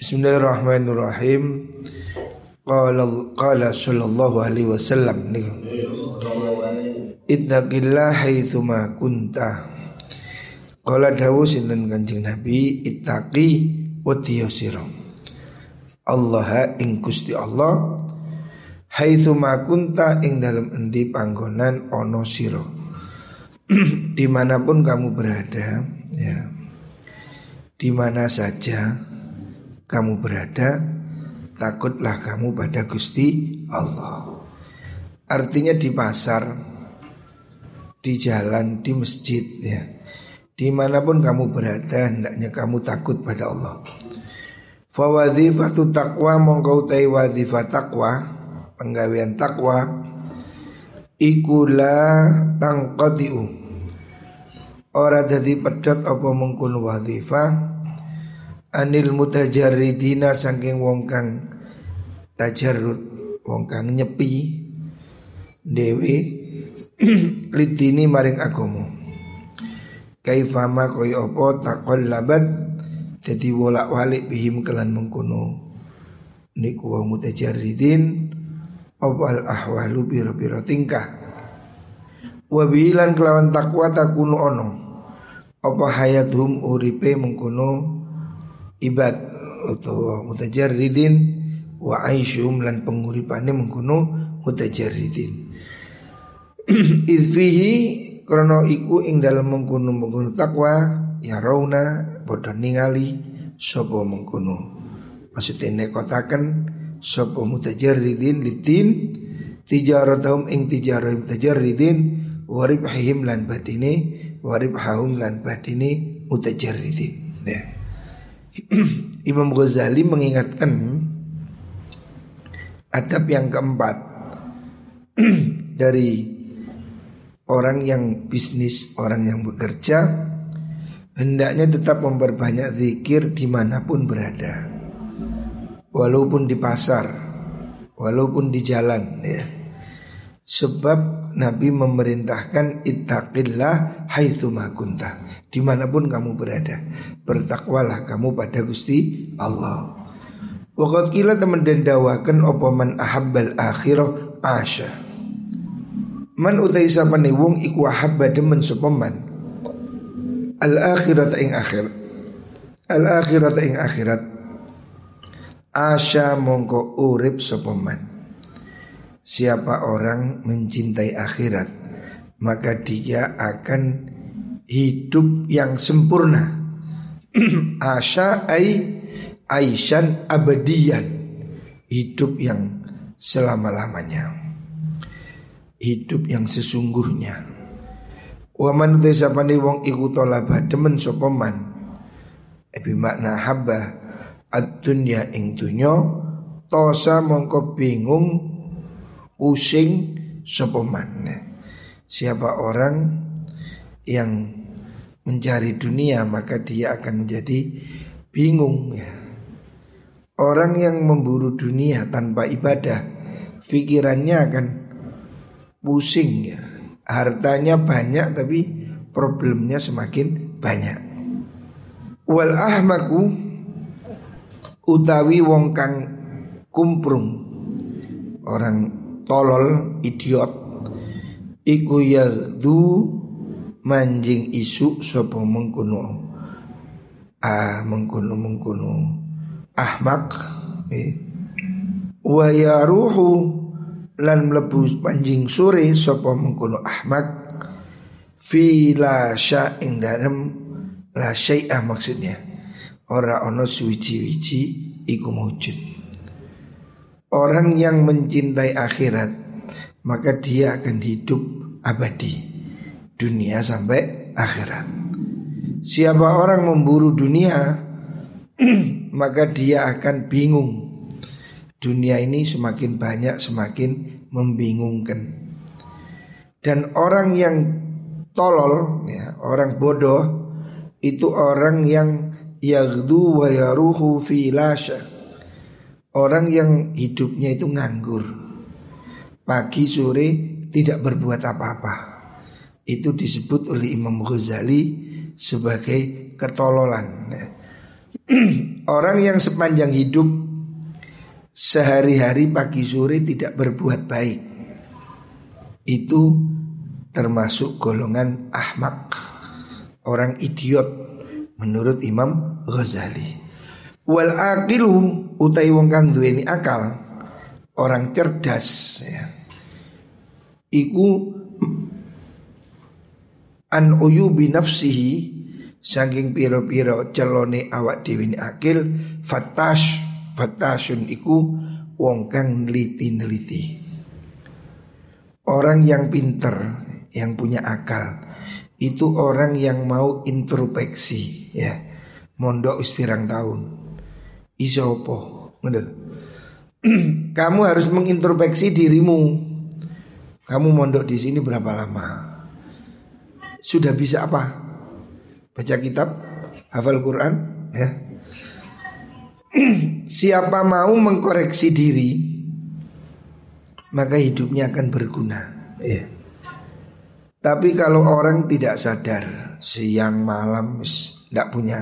Bismillahirrahmanirrahim. Qala qala sallallahu alaihi wasallam niku. Ittaqillah haitsuma kunta. Qala dawu sinten Kanjeng Nabi ittaqi wadiya sira. Allah ing Gusti Allah haitsuma kunta ing dalam endi panggonan ono sira. Di mana pun kamu berada ya. Di mana saja kamu berada, takutlah kamu pada Gusti Allah. Artinya di pasar, di jalan, di masjid ya. Di mana pun kamu berada, hendaknya kamu takut pada Allah. Fawadhifatu taqwa mongkau tai wadhifat taqwa Penggawean taqwa Ikula tangqadiu Ora dadi pedot apa mengkun wadhifah anil mutajarridina saking wong kang tajarrud wong kang nyepi dewi lidini maring agama kaifama kaya apa taqallabat jadi wolak-walik bihim kelan mengkono. Niku wa mutajarridin apa al ahwalu biro-biro tingkah. Wa bilan kelawan takwa takunu ono. Apa hayathum uripe mengkono ibad utawa mutajarridin wa aisyum lan penguripane mengkono mutajarridin. Izfihi krono iku ing dalam mengkono mengkono takwa ya rauna padha ningali sapa mengkono. Maksudnya nekotaken sapa mutajarridin litin tijaratahum ing tijarah mutajarridin waribhihim lan batine waribhahum lan batine mutajarridin. Ya. Imam Ghazali mengingatkan adab yang keempat. Dari orang yang bisnis, orang yang bekerja hendaknya tetap memperbanyak zikir di mana pun berada, walaupun di pasar, walaupun di jalan, ya. Sebab Nabi memerintahkan ittaqillah haitsuma kunta di mana pun kamu berada. Bertakwalah kamu pada Gusti Allah. Wakat kila teman dan dawakan opo man ahabbal akhirah? Asya Man utai sapa wong iku ahabba demen sopaman Al akhirat ing akhir. Al akhirat ing akhirat. Asya mongko urip sopaman Siapa orang mencintai akhirat Maka dia akan hidup yang sempurna. Asya ay aishan abadian. Hidup yang selama-lamanya. Hidup yang sesungguhnya. Wa man desapani wong iku tolaba demen sapa man. Ebi makna habba ad-dunya ing dunya tosa mongko bingung pusing sapa man. Siapa orang yang mencari dunia maka dia akan menjadi bingung ya. Orang yang memburu dunia tanpa ibadah pikirannya akan pusing ya. Hartanya banyak tapi problemnya semakin banyak. Wal ahmaku utawi wong kang kumprung orang tolol idiot iku yadu manjing isu sapa mengkuno ah mengkuno mengkuno ahmak eh. wa ruhu lan mlebu panjing sore sapa mengkuno ahmak fi la ing dalem la syai'ah maksudnya. Ora ono suci-wici iku mujud. Orang yang mencintai akhirat maka dia akan hidup abadi dunia sampai akhirat. Siapa orang memburu dunia maka dia akan bingung. Dunia ini semakin banyak semakin membingungkan. Dan orang yang tolol ya, orang bodoh itu orang yang yagdu wa yaruhu fi lasha. Orang yang hidupnya itu nganggur. Pagi sore tidak berbuat apa-apa itu disebut oleh Imam Ghazali sebagai ketololan. Orang yang sepanjang hidup sehari-hari pagi sore tidak berbuat baik itu termasuk golongan ahmak orang idiot menurut Imam Ghazali. Wal aqilu utai wong kang akal orang cerdas ya. Iku an uyubi nafsihi saking piro-piro celone awak dewi akil fatash Fatasun iku wong kang neliti-neliti. Orang yang pinter, yang punya akal, itu orang yang mau introspeksi ya. Mondok ispirang tahun. Iso apa? Kamu harus mengintrospeksi dirimu. Kamu mondok di sini berapa lama? Sudah bisa apa? Baca kitab, hafal Quran, ya Siapa mau mengkoreksi diri Maka hidupnya akan berguna ya. Tapi kalau orang tidak sadar Siang malam Tidak punya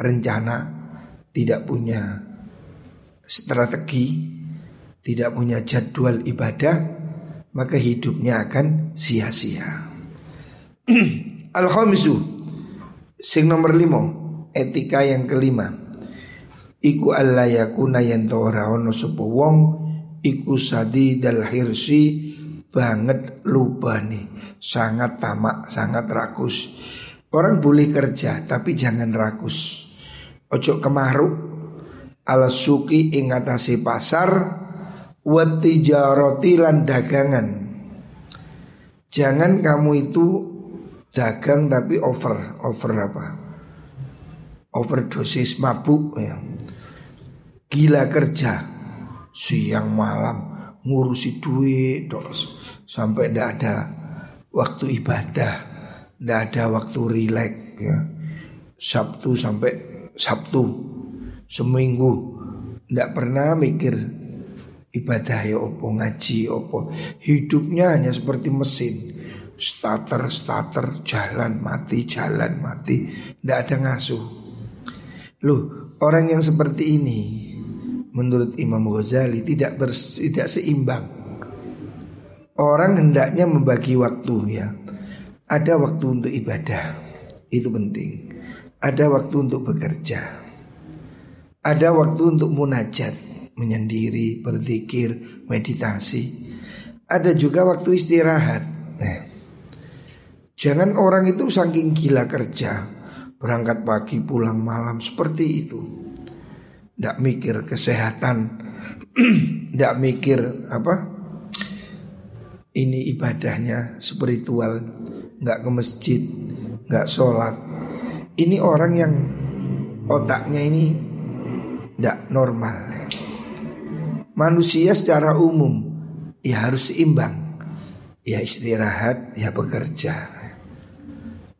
rencana Tidak punya strategi Tidak punya jadwal ibadah Maka hidupnya akan sia-sia Al-Khamisu Sing nomor lima Etika yang kelima. Iku alla yakuna yen ora ono sapa wong iku sadi dal hirsi banget lubani sangat tamak sangat rakus. Orang boleh kerja tapi jangan rakus. Ojo kemaru ala suki ingatasi pasar wati jaroti lan dagangan. Jangan kamu itu dagang tapi over over apa? Overdosis mabuk ya. Gila kerja. Siang malam ngurusi duit terus sampai ndak ada waktu ibadah ndak ada waktu rileks ya. Sabtu sampai Sabtu seminggu. Ndak pernah mikir ibadah ya opo ngaji opo hidupnya hanya seperti mesin starter starter jalan mati jalan mati ndak ada ngasuh loh orang yang seperti ini menurut Imam Ghazali tidak bers, tidak seimbang. Orang hendaknya membagi waktu ya. Ada waktu untuk ibadah, itu penting. Ada waktu untuk bekerja. Ada waktu untuk munajat, menyendiri, berzikir, meditasi. Ada juga waktu istirahat. Jangan orang itu saking gila kerja, berangkat pagi pulang malam seperti itu. Tidak mikir kesehatan Tidak mikir apa Ini ibadahnya spiritual Nggak ke masjid Nggak sholat. Ini orang yang otaknya ini Tidak normal. Manusia secara umum Ya harus seimbang. Ya istirahat Ya bekerja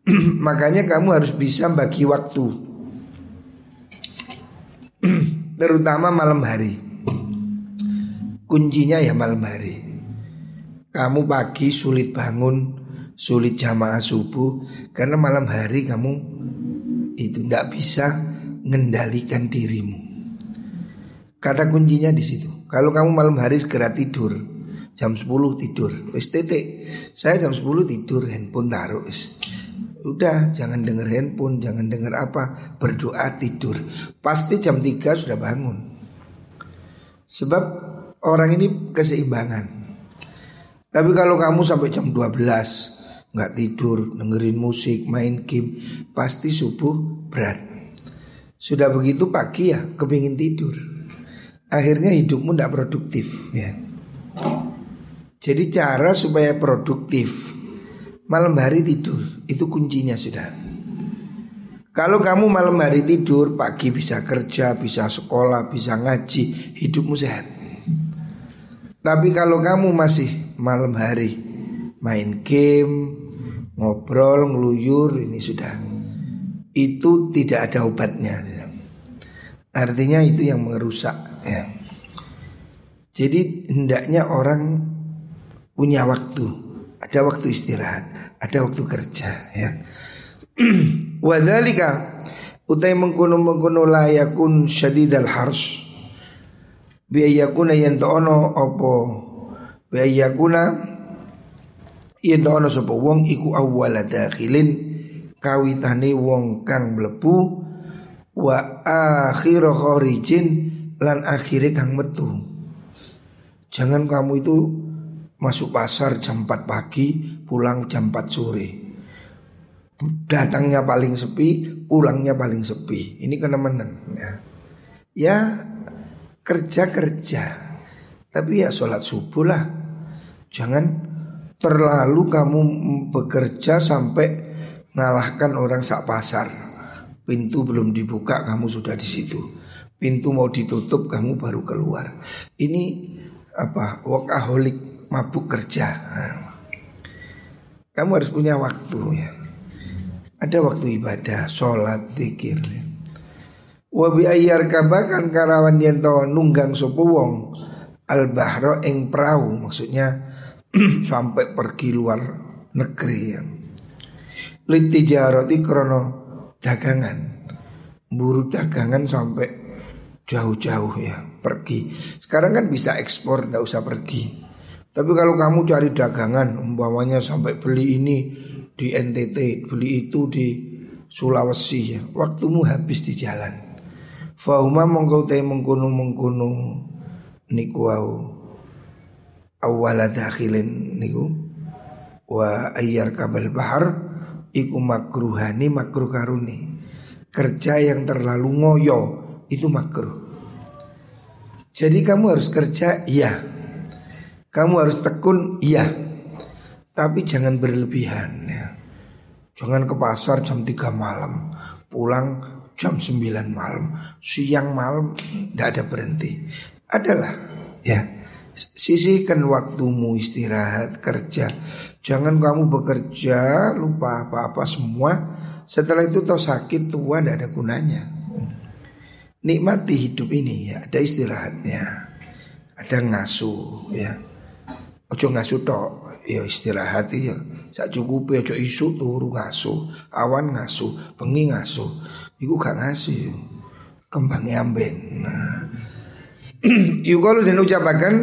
Makanya kamu harus bisa bagi waktu terutama malam hari. Kuncinya ya malam hari. Kamu pagi sulit bangun, sulit jamaah subuh karena malam hari kamu itu tidak bisa mengendalikan dirimu. Kata kuncinya di situ. Kalau kamu malam hari segera tidur, jam 10 tidur, wis. Saya jam 10 tidur, handphone taruh. Udah jangan denger handphone Jangan denger apa Berdoa tidur. Pasti jam 3 sudah bangun. Sebab orang ini keseimbangan. Tapi kalau kamu sampai jam 12 nggak tidur Dengerin musik Main game Pasti subuh berat. Sudah begitu pagi ya Kepingin tidur. Akhirnya hidupmu tidak produktif ya. Jadi cara supaya produktif malam hari tidur itu kuncinya sudah. Kalau kamu malam hari tidur, pagi bisa kerja, bisa sekolah, bisa ngaji, hidupmu sehat. Tapi kalau kamu masih malam hari main game, ngobrol, ngeluyur, ini sudah itu tidak ada obatnya. Artinya itu yang merusak ya. Jadi hendaknya orang punya waktu, ada waktu istirahat ada waktu kerja ya. Wadzalika Utai mengkuno mengkuno layakun syadidal hars Biayakuna yang ono opo Biayakuna yang ono sopo wong iku awwala dakhilin Kawitane wong kang mlebu Wa akhir khorijin Lan akhirnya kang metu Jangan kamu itu masuk pasar jam 4 pagi, pulang jam 4 sore. Datangnya paling sepi, pulangnya paling sepi. Ini kenemenan ya. Ya kerja kerja, tapi ya sholat subuh lah. Jangan terlalu kamu bekerja sampai ngalahkan orang sak pasar. Pintu belum dibuka, kamu sudah di situ. Pintu mau ditutup, kamu baru keluar. Ini apa? Workaholic mabuk kerja. kamu harus punya waktu ya. Ada waktu ibadah, sholat, zikir. Wabi ayar kabakan karawan yento nunggang sopo wong al bahro ing perahu maksudnya sampai pergi luar negeri ya. Litijaroti krono dagangan buru dagangan sampai jauh-jauh ya pergi. Sekarang kan bisa ekspor, tidak usah pergi. Tapi kalau kamu cari dagangan, umpamanya sampai beli ini di NTT, beli itu di Sulawesi ya, waktumu habis di jalan. Fahuma mongkau te mengkunu mengkunu niku au awala niku wa ayyar kabel bahar iku makruhani makruh karuni. Kerja yang terlalu ngoyo itu makruh. Jadi kamu harus kerja iya kamu harus tekun, iya. Tapi jangan berlebihan ya. Jangan ke pasar jam 3 malam, pulang jam 9 malam, siang malam tidak ada berhenti. Adalah ya. Sisihkan waktumu istirahat kerja. Jangan kamu bekerja lupa apa-apa semua. Setelah itu tau sakit tua tidak ada gunanya. Nikmati hidup ini ya, ada istirahatnya, ada ngasuh ya. Ojo ngasuh tok, ya istirahat ya. Sak cukup ojo isu turu ngasuh, awan ngasuh, bengi ngasuh. Iku gak ngasih. Kembang amben. Nah. Iku kalau den ucapakan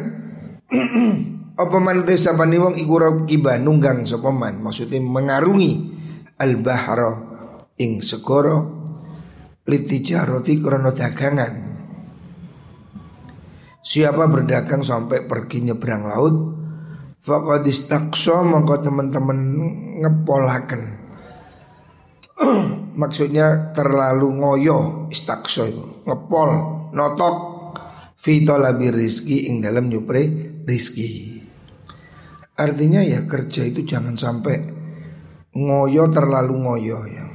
apa man desapani wong iku kiba nunggang sapa maksudnya mengarungi al bahra ing segara litijaroti krono dagangan Siapa berdagang sampai pergi nyebrang laut Faqad istaqsa mongko teman-teman ngepolaken. Maksudnya terlalu ngoyo istakso itu ngepol notok fi labir rizki ing dalam nyupre rizki. Artinya ya kerja itu jangan sampai ngoyo terlalu ngoyo ya.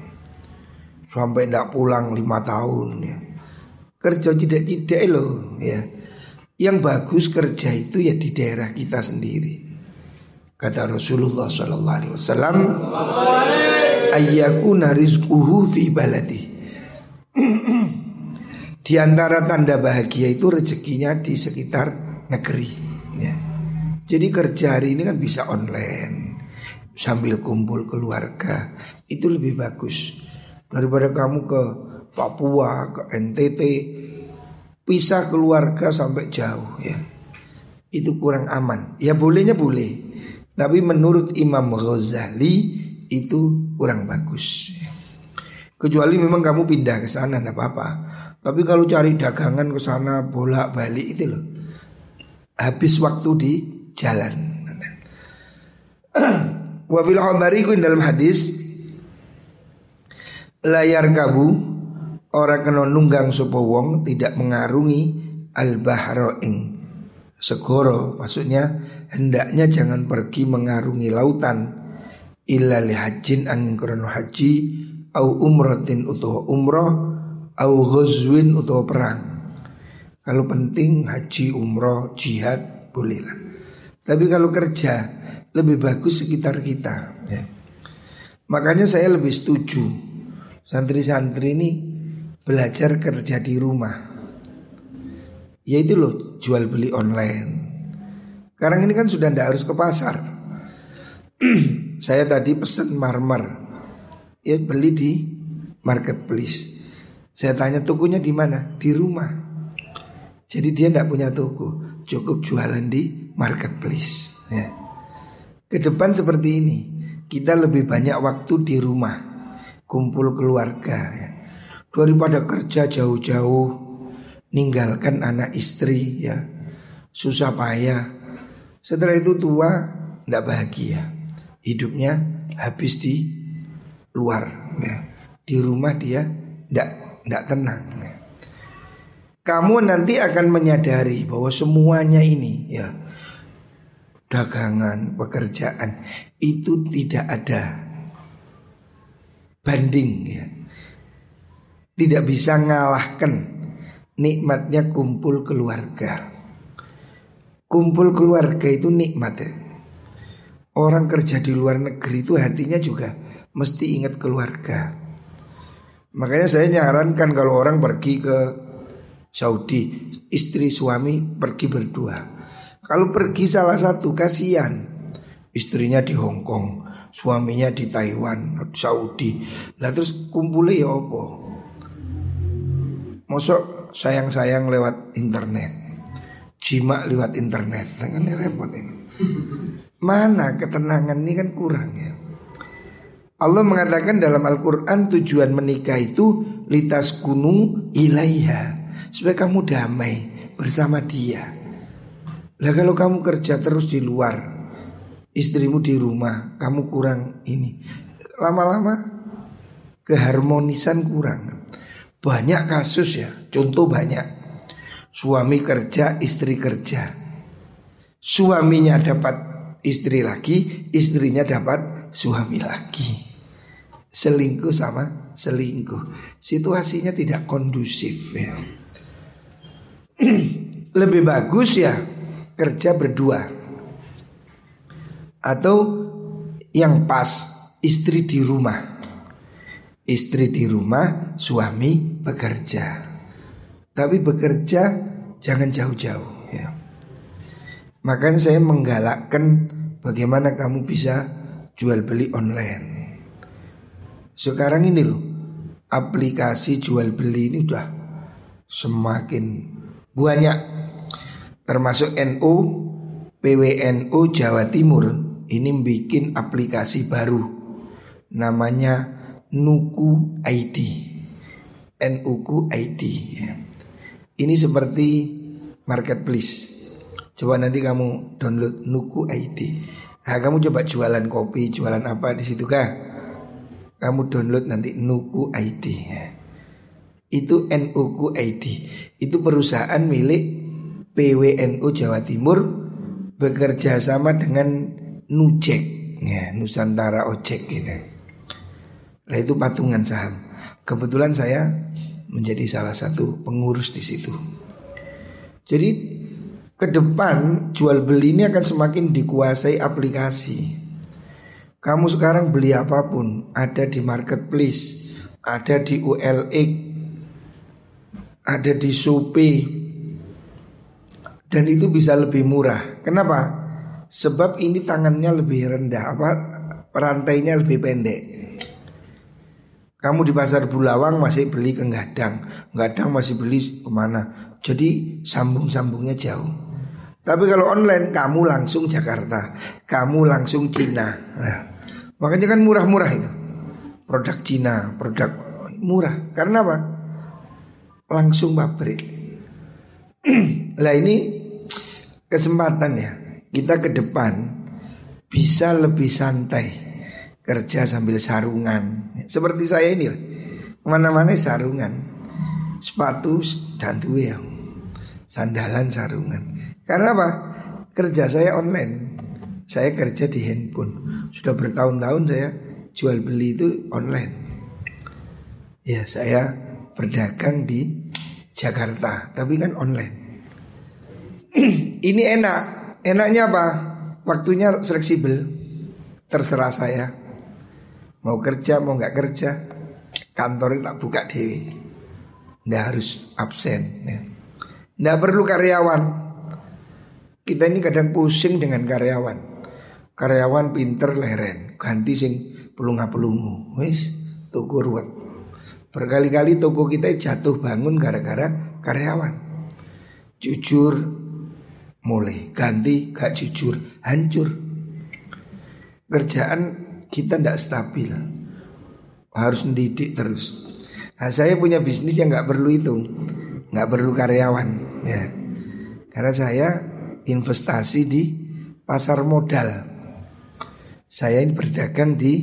Sampai ndak pulang lima tahun ya. Kerja tidak-tidak loh ya. Yang bagus kerja itu ya di daerah kita sendiri. Kata Rasulullah Sallallahu Alaihi Wasallam, rizquhu fi baladi. di antara tanda bahagia itu rezekinya di sekitar negeri. Ya. Jadi kerja hari ini kan bisa online sambil kumpul keluarga itu lebih bagus daripada kamu ke Papua, ke NTT, pisah keluarga sampai jauh ya. Itu kurang aman. Ya bolehnya boleh. Tapi menurut Imam Ghazali itu kurang bagus. Kecuali memang kamu pindah ke sana tidak apa-apa. Tapi kalau cari dagangan ke sana bolak balik itu loh. Habis waktu di jalan. Wa fil dalam hadis layar kabu orang kena nunggang sapa wong tidak mengarungi al bahra ing segoro maksudnya hendaknya jangan pergi mengarungi lautan illa li hajin angin krono haji au umratin utawa umroh au ghazwin utawa perang. Kalau penting haji, umroh, jihad bolehlah. Tapi kalau kerja lebih bagus sekitar kita ya. Makanya saya lebih setuju santri-santri ini belajar kerja di rumah. Yaitu loh jual beli online sekarang ini kan sudah tidak harus ke pasar. Saya tadi pesen marmer, ya beli di marketplace. Saya tanya tokonya di mana? Di rumah. Jadi dia tidak punya toko, cukup jualan di marketplace. Ya. Ke depan seperti ini, kita lebih banyak waktu di rumah, kumpul keluarga. Ya. Daripada kerja jauh-jauh, ninggalkan anak istri, ya susah payah. Setelah itu tua, tidak bahagia. Hidupnya habis di luar, ya. di rumah dia tidak tidak tenang. Ya. Kamu nanti akan menyadari bahwa semuanya ini, ya dagangan, pekerjaan itu tidak ada banding ya. Tidak bisa ngalahkan nikmatnya kumpul keluarga. Kumpul keluarga itu nikmat ya. Orang kerja di luar negeri itu hatinya juga mesti ingat keluarga. Makanya saya nyarankan kalau orang pergi ke Saudi, istri suami pergi berdua. Kalau pergi salah satu kasihan Istrinya di Hong Kong Suaminya di Taiwan Saudi Lah terus kumpulnya ya apa Masuk sayang-sayang lewat internet Jima lewat internet Kan ini repot ini Mana ketenangan ini kan kurang ya Allah mengatakan dalam Al-Quran tujuan menikah itu litas kunu ilaiha supaya kamu damai bersama dia. Lah kalau kamu kerja terus di luar, istrimu di rumah, kamu kurang ini. Lama-lama keharmonisan kurang. Banyak kasus ya, contoh banyak. Suami kerja, istri kerja. Suaminya dapat istri lagi, istrinya dapat suami lagi. Selingkuh sama selingkuh. Situasinya tidak kondusif ya. Lebih bagus ya kerja berdua atau yang pas istri di rumah istri di rumah suami bekerja. Tapi bekerja jangan jauh-jauh ya. Makanya saya menggalakkan bagaimana kamu bisa jual beli online. Sekarang ini loh aplikasi jual beli ini udah semakin banyak. Termasuk NU PWNU Jawa Timur ini bikin aplikasi baru. Namanya Nuku ID NUku ID ya. ini seperti marketplace coba nanti kamu download Nuku ID nah kamu coba jualan kopi jualan apa di situ kah kamu download nanti Nuku ID ya. itu NUku ID itu perusahaan milik PWNU Jawa Timur bekerja sama dengan Nujek ya, Nusantara Ojek gitu. Nah itu patungan saham. Kebetulan saya menjadi salah satu pengurus di situ. Jadi ke depan jual beli ini akan semakin dikuasai aplikasi. Kamu sekarang beli apa pun ada di marketplace, ada di ULX, ada di Shopee, dan itu bisa lebih murah. Kenapa? Sebab ini tangannya lebih rendah, apa rantainya lebih pendek. Kamu di pasar Bulawang masih beli ke Gadang, Gadang masih beli ke mana? Jadi sambung-sambungnya jauh. Tapi kalau online kamu langsung Jakarta, kamu langsung Cina. Nah, makanya kan murah-murah itu. Produk Cina, produk murah. Karena apa? Langsung pabrik. lah ini kesempatan ya kita ke depan bisa lebih santai kerja sambil sarungan. Seperti saya ini ke mana-mana sarungan. Sepatu dan ya. Sandalan sarungan. Karena apa? Kerja saya online. Saya kerja di handphone. Sudah bertahun-tahun saya jual beli itu online. Ya saya berdagang di Jakarta tapi kan online. Ini enak. Enaknya apa? Waktunya fleksibel. Terserah saya. Mau kerja mau nggak kerja, kantor tak buka dewi. Nggak harus absen. Ya. Nggak perlu karyawan. Kita ini kadang pusing dengan karyawan. Karyawan pinter leren, ganti sing pelunga pelungu, wis tuku ruwet. Berkali-kali toko kita jatuh bangun gara-gara karyawan. Jujur mulai ganti gak jujur hancur. Kerjaan kita tidak stabil. Harus mendidik terus. Nah, saya punya bisnis yang nggak perlu itu, nggak perlu karyawan, ya. Karena saya investasi di pasar modal. Saya ini berdagang di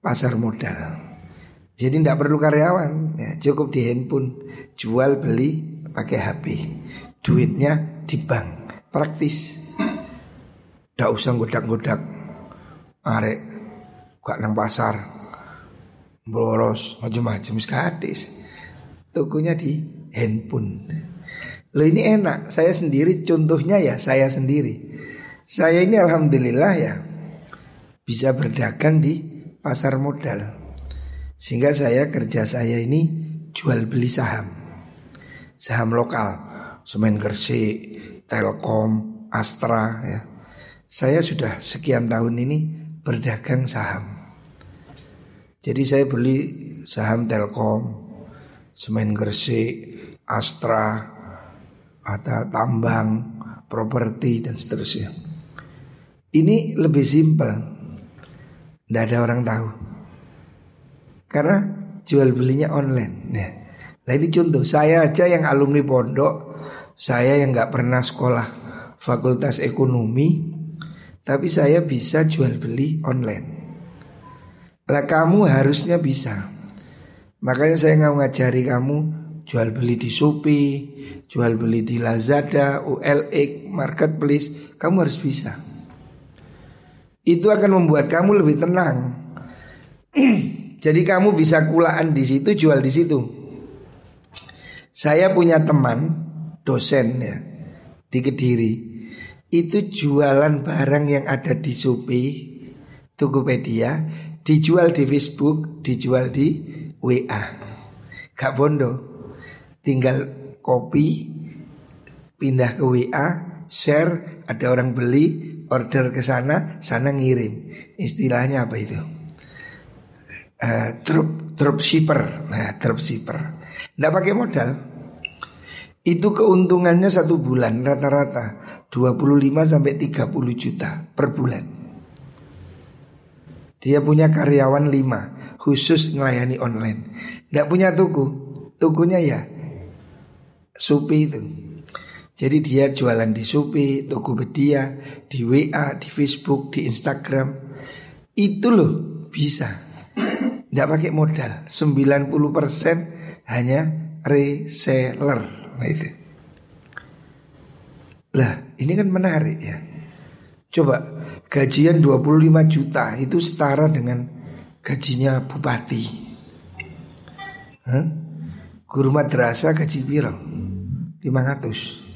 pasar modal. Jadi tidak perlu karyawan, ya, cukup di handphone, jual beli pakai HP, duitnya di bank, praktis. Tidak usah godak-godak, arek, gak nang pasar, boros macam-macam sekadis. Tokonya di handphone. Lo ini enak, saya sendiri contohnya ya saya sendiri. Saya ini alhamdulillah ya bisa berdagang di pasar modal. Sehingga saya kerja saya ini jual beli saham. Saham lokal, semen Gresik, Telkom, Astra ya. Saya sudah sekian tahun ini berdagang saham. Jadi saya beli saham Telkom, semen Gresik, Astra, ada tambang, properti dan seterusnya. Ini lebih simpel. Tidak ada orang tahu. Karena jual belinya online. Nah, nah ini contoh saya aja yang alumni pondok, saya yang nggak pernah sekolah fakultas ekonomi, tapi saya bisa jual beli online. Lah kamu harusnya bisa. Makanya saya nggak ngajari kamu jual beli di Shopee, jual beli di Lazada, ULX, Marketplace, kamu harus bisa. Itu akan membuat kamu lebih tenang. Jadi kamu bisa kulaan di situ, jual di situ. Saya punya teman dosen ya di Kediri. Itu jualan barang yang ada di Shopee, Tokopedia, dijual di Facebook, dijual di WA. Gak bondo. Tinggal kopi, pindah ke WA, share, ada orang beli, order ke sana, sana ngirim. Istilahnya apa itu? uh, drop dropshipper. Nah, dropshipper. Nggak pakai modal. Itu keuntungannya satu bulan rata-rata 25 sampai 30 juta per bulan. Dia punya karyawan 5 khusus melayani online. Nggak punya tuku. Tukunya ya Shopee itu. Jadi dia jualan di Shopee, Tokopedia, di WA, di Facebook, di Instagram. Itu loh bisa. Tidak pakai modal 90% hanya reseller Nah itu Lah ini kan menarik ya. Coba gajian 25 juta itu setara dengan gajinya bupati. Hah? Guru madrasah gaji piro? 500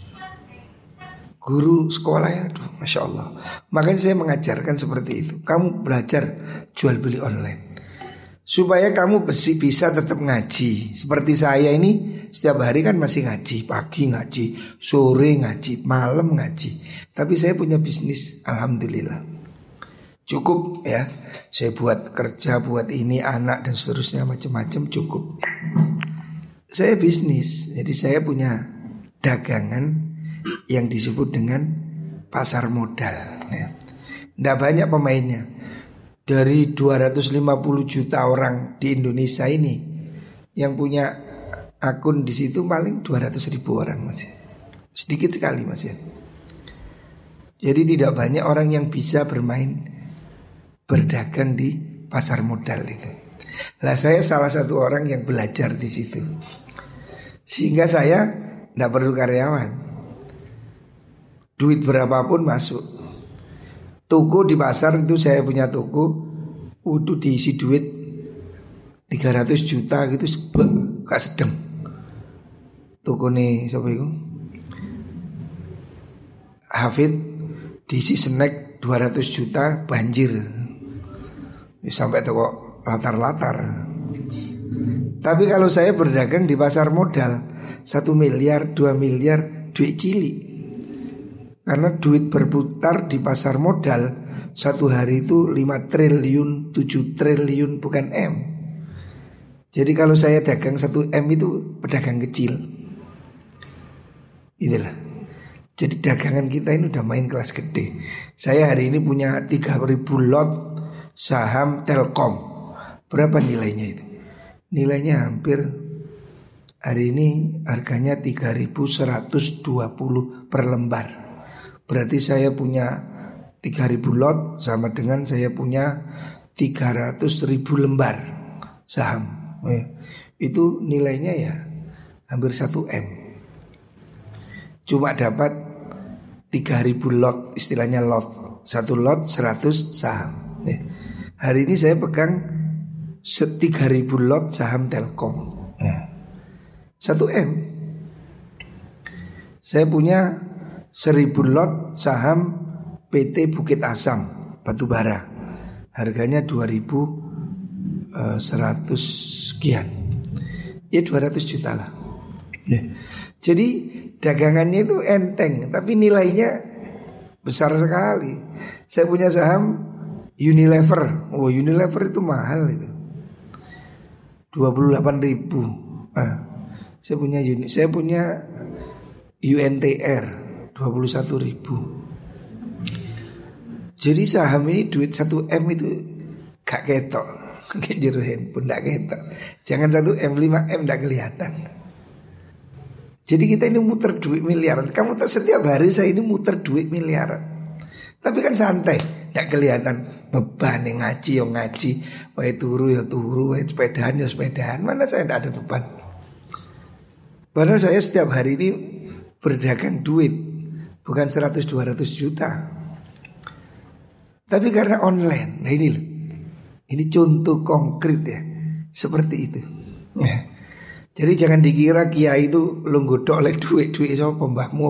Guru sekolah ya? Aduh, Masya Allah. Makanya saya mengajarkan seperti itu. Kamu belajar jual beli online supaya kamu besi bisa tetap ngaji. Seperti saya ini setiap hari kan masih ngaji, pagi ngaji, sore ngaji, malam ngaji. Tapi saya punya bisnis, alhamdulillah. Cukup ya, saya buat kerja, buat ini anak dan seterusnya macam-macam cukup. Saya bisnis, jadi saya punya dagangan yang disebut dengan pasar modal. Ya. Nggak banyak pemainnya dari 250 juta orang di Indonesia ini yang punya akun di situ paling 200 ribu orang masih sedikit sekali mas ya. Jadi tidak banyak orang yang bisa bermain berdagang di pasar modal itu. Lah saya salah satu orang yang belajar di situ. Sehingga saya tidak perlu karyawan. Duit berapapun masuk. Toko di pasar itu saya punya toko Udah diisi duit 300 juta gitu Gak sedang Toko nih siapa itu? Hafid diisi snack 200 juta banjir. Sampai toko latar-latar. Tapi kalau saya berdagang di pasar modal satu miliar, dua miliar duit cilik karena duit berputar di pasar modal satu hari itu 5 triliun, 7 triliun bukan M. Jadi kalau saya dagang 1 M itu pedagang kecil. Inilah. Jadi dagangan kita ini udah main kelas gede. Saya hari ini punya 3000 lot saham Telkom. Berapa nilainya itu? Nilainya hampir hari ini harganya 3120 per lembar. Berarti saya punya 3000 lot sama dengan saya punya 300 ribu lembar saham. Ya. Itu nilainya ya hampir 1 M. Cuma dapat 3000 lot istilahnya lot. Satu lot 100 saham. Ya. Hari ini saya pegang 3000 lot saham Telkom. Ya. 1 M. Saya punya 1000 lot saham PT Bukit Asam Batubara. Harganya 2100 eh, sekian. Ya 200 juta lah. Ya. jadi dagangannya itu enteng tapi nilainya besar sekali. Saya punya saham Unilever. Oh Unilever itu mahal itu. 28 ribu. Ah, saya punya uni, saya punya UNTR 21 ribu jadi saham ini duit 1 M itu gak ketok. Jero handphone gak ketok. Jangan 1 M 5 M gak kelihatan. Jadi kita ini muter duit miliaran. Kamu tak setiap hari saya ini muter duit miliaran. Tapi kan santai, gak kelihatan beban yang ngaji yang ngaji, wae turu ya turu, wae sepedahan ya sepedahan. Mana saya tidak ada beban. Padahal saya setiap hari ini berdagang duit, bukan 100 200 juta. Tapi karena online, nah ini loh, ini contoh konkret ya, seperti itu. Ya. Jadi jangan dikira kiai itu lu oleh duit-duit sama pembahmu.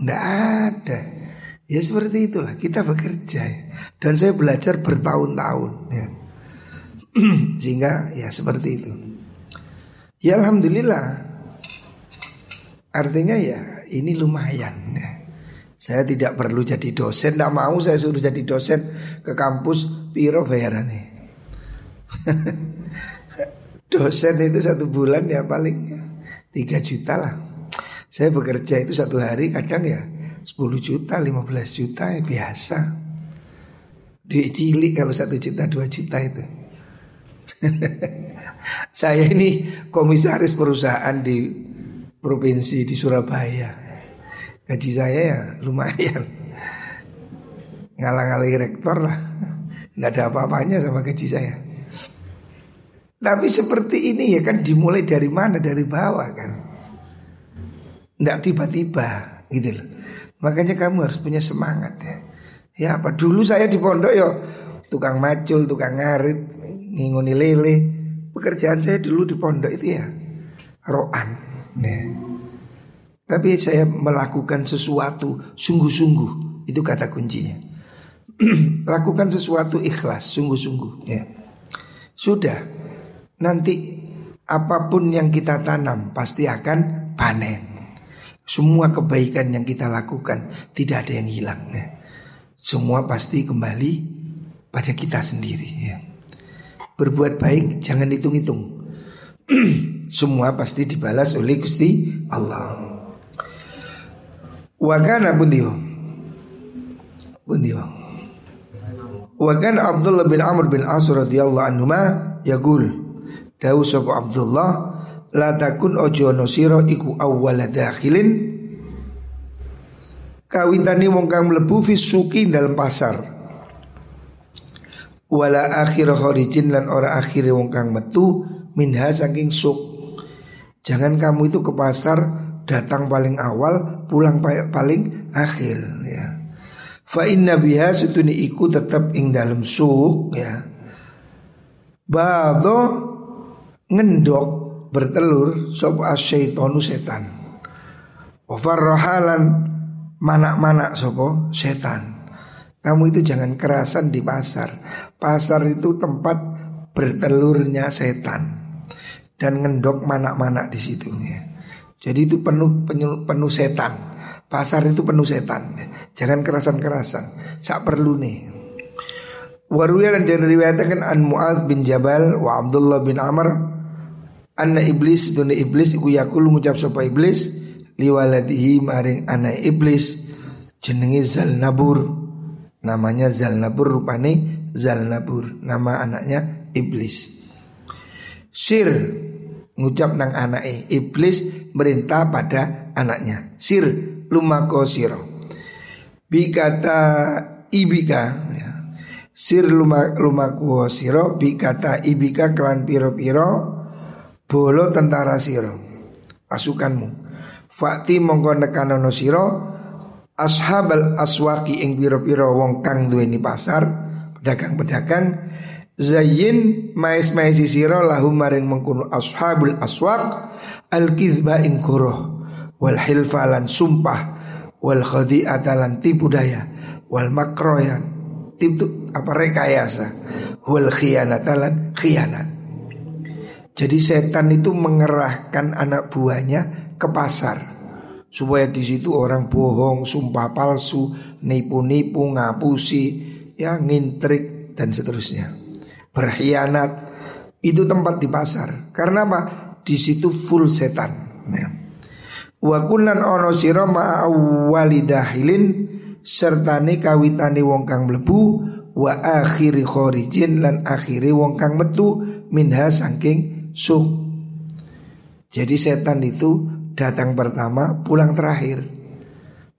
Nggak ada. Ya seperti itulah kita bekerja ya. Dan saya belajar bertahun-tahun ya. Sehingga ya seperti itu. Ya Alhamdulillah Artinya ya ini lumayan ya. Saya tidak perlu jadi dosen, tidak mau saya suruh jadi dosen ke kampus, piro bayarannya. dosen itu satu bulan ya paling 3 juta lah. Saya bekerja itu satu hari kadang ya 10 juta, 15 juta ya biasa. Duit cilik kalau satu juta, dua juta itu. saya ini komisaris perusahaan di provinsi di Surabaya. Gaji saya ya lumayan. Ngalang-ngalangi rektor lah. Nggak ada apa-apanya sama gaji saya. Tapi seperti ini ya kan dimulai dari mana? Dari bawah kan. Nggak tiba-tiba gitu loh. Makanya kamu harus punya semangat ya. Ya apa dulu saya di pondok ya Tukang macul, tukang ngarit Nginguni lele. Pekerjaan saya dulu di pondok itu ya Roan Nih. Tapi saya melakukan sesuatu sungguh-sungguh. Itu kata kuncinya. Lakukan sesuatu ikhlas Sungguh-sungguh. Ya. Sudah. Nanti apa pun yang kita tanam Pasti akan panen. Semua kebaikan yang kita lakukan Tidak ada yang hilang ya. Semua pasti kembali Pada kita sendiri ya. Berbuat baik jangan hitung-hitung Semua pasti dibalas oleh Gusti Allah. Wa kana pundi Pundi Wa kana Abdullah bin Amr bin As radhiyallahu anhuma yaqul Dawu sapa Abdullah la takun ojo no sira iku awwala dakhilin. Kawintane wong kang mlebu fisuki dalam pasar. Wala akhir kharijin lan ora akhir wong kang metu minha saking suk jangan kamu itu ke pasar datang paling awal, pulang paling akhir ya. Fa inna biha setuni iku tetap ing dalam suk ya. Bado ngendok bertelur sop asyaitonu setan. Wafarrohalan manak-manak sopo setan. Kamu itu jangan kerasan di pasar. Pasar itu tempat bertelurnya setan dan ngendok manak-manak di situ ya. Jadi itu penuh penuh, penuh setan. Pasar itu penuh setan. Jangan kerasan-kerasan. Sak perlu nih. Waruya dan diriwayatkan an Mu'ad bin Jabal wa Abdullah bin Amr anna iblis dunia iblis iku yakul ngucap sapa iblis liwaladihi maring anak iblis jenenge Zalnabur namanya Zalnabur rupane Zalnabur nama anaknya iblis Sir ngucap nang anake. Iblis merintah pada anaknya. Sir lumako siro. Bi kata ibika ya. sir lumaku siro bi kata ibika kelan piro piro bolo tentara siro pasukanmu. Fakti mongko nekanono siro ashabal aswaki ing piro piro wong kang duweni pasar pedagang-pedagang Zayin mais mais sira lahu maring mengkuno ashabul aswaq al kizba ing wal hilfalan sumpah wal khadi'ata lan tipu daya wal makroyan tipu apa rekayasa wal khianatalan khianat. Jadi setan itu mengerahkan anak buahnya ke pasar supaya di situ orang bohong, sumpah palsu, nipu-nipu, ngapusi, ya ngintrik dan seterusnya berkhianat itu tempat di pasar. Karena apa? Di situ full setan. Ya. Wa kunan ono sira walidahilin sertane kawitane wong kang mlebu wa akhiri khorijin lan akhiri wong kang metu minha saking suk. Jadi setan itu datang pertama pulang terakhir.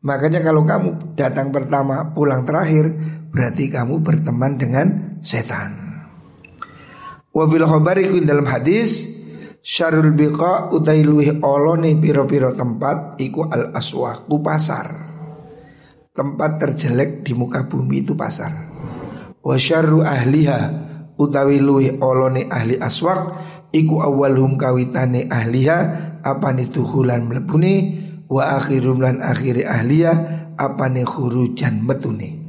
Makanya kalau kamu datang pertama pulang terakhir berarti kamu berteman dengan setan. Wa fil khabari dalam hadis syarul biqa utai luih olone piro-piro tempat iku al aswaku pasar. Tempat terjelek di muka bumi itu pasar. Wa syarru ahliha utawi luih olone ahli aswak iku awalhum kawitane ahliha apa tuhulan mlebune wa akhirum lan akhiri ahliya apa nih khurujan metune.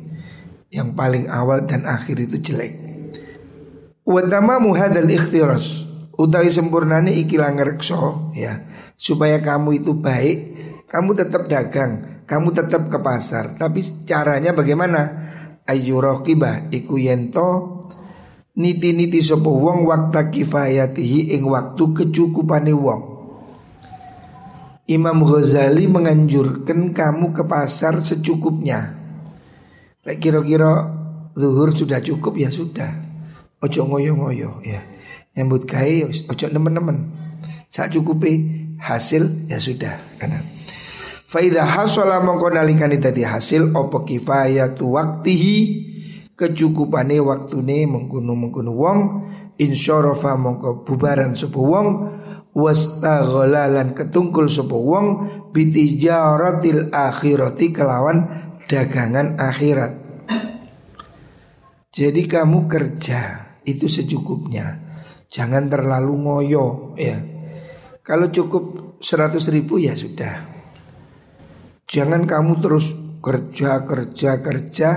Yang paling awal dan akhir itu jelek. Wa tamamu hadzal ikhtiras. Utawi sempurnane iki langrekso ya. Supaya kamu itu baik kamu tetap dagang kamu tetap ke pasar. Tapi caranya bagaimana? Ayu raqiba iku yento niti-niti sapa wong waktu kifayatihi ing waktu kecukupane wong. Imam Ghazali menganjurkan kamu ke pasar secukupnya. Kira-kira zuhur sudah cukup ya sudah ojo ngoyo-ngoyo ya. Nyambut gawe ojo nemen-nemen. Sak cukupi hasil ya sudah kata. Faida hasala mongko nalikane dadi hasil apa kifayatu waktihi kecukupane waktune mengkono-mengkono wong insyarafa mongko bubaran sapa wong wastaghalalan ketungkul sapa wong bitijaratil akhirati kelawan dagangan akhirat. Jadi kamu kerja itu secukupnya. Jangan terlalu ngoyo ya. Kalau cukup 100 ribu ya sudah. Jangan kamu terus kerja kerja kerja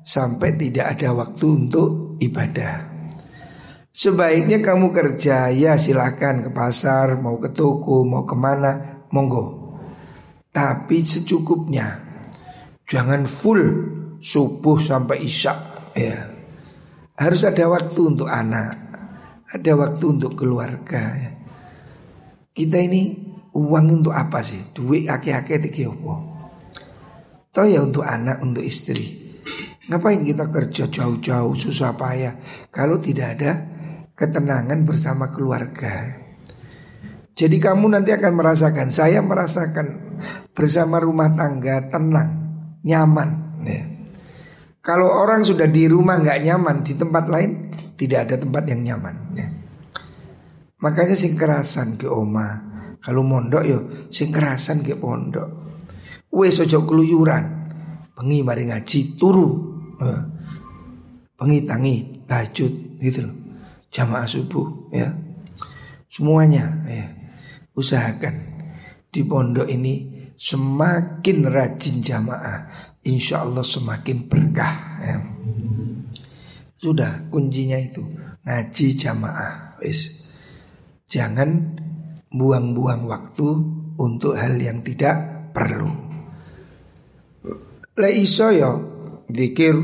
Sampai tidak ada waktu untuk ibadah. Sebaiknya kamu kerja ya silahkan ke pasar Mau ke toko mau ke mana monggo. Tapi secukupnya. Jangan full subuh sampai isya ya harus ada waktu untuk anak, ada waktu untuk keluarga. Kita ini uang untuk apa sih? Duit ake-ake tiga apa? Tahu ya untuk anak, untuk istri. Ngapain kita kerja jauh-jauh susah payah kalau tidak ada ketenangan bersama keluarga. Jadi kamu nanti akan merasakan, saya merasakan bersama rumah tangga tenang, nyaman. Ya. Kalau orang sudah di rumah nggak nyaman di tempat lain tidak ada tempat yang nyaman. Ya. Makanya sing kerasan ke oma. Kalau mondok yo sing kerasan ke pondok. Wes ojo keluyuran. Pengi mari ngaji turu. Eh. Pengi tangi tahajud gitu loh. Jamaah subuh ya. Semuanya ya. Usahakan di pondok ini semakin rajin jamaah insya Allah semakin berkah. Ya. Sudah kuncinya itu ngaji jamaah. Wis. Jangan buang-buang waktu untuk hal yang tidak perlu. Le iso yo dikir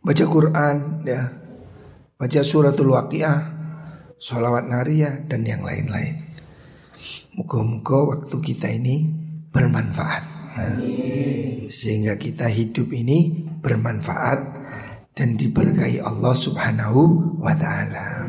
baca Quran ya, baca suratul waqiah, sholawat nariyah dan yang lain-lain. Moga-moga waktu kita ini bermanfaat. Sehingga kita hidup ini bermanfaat dan diberkahi Allah Subhanahu wa taala.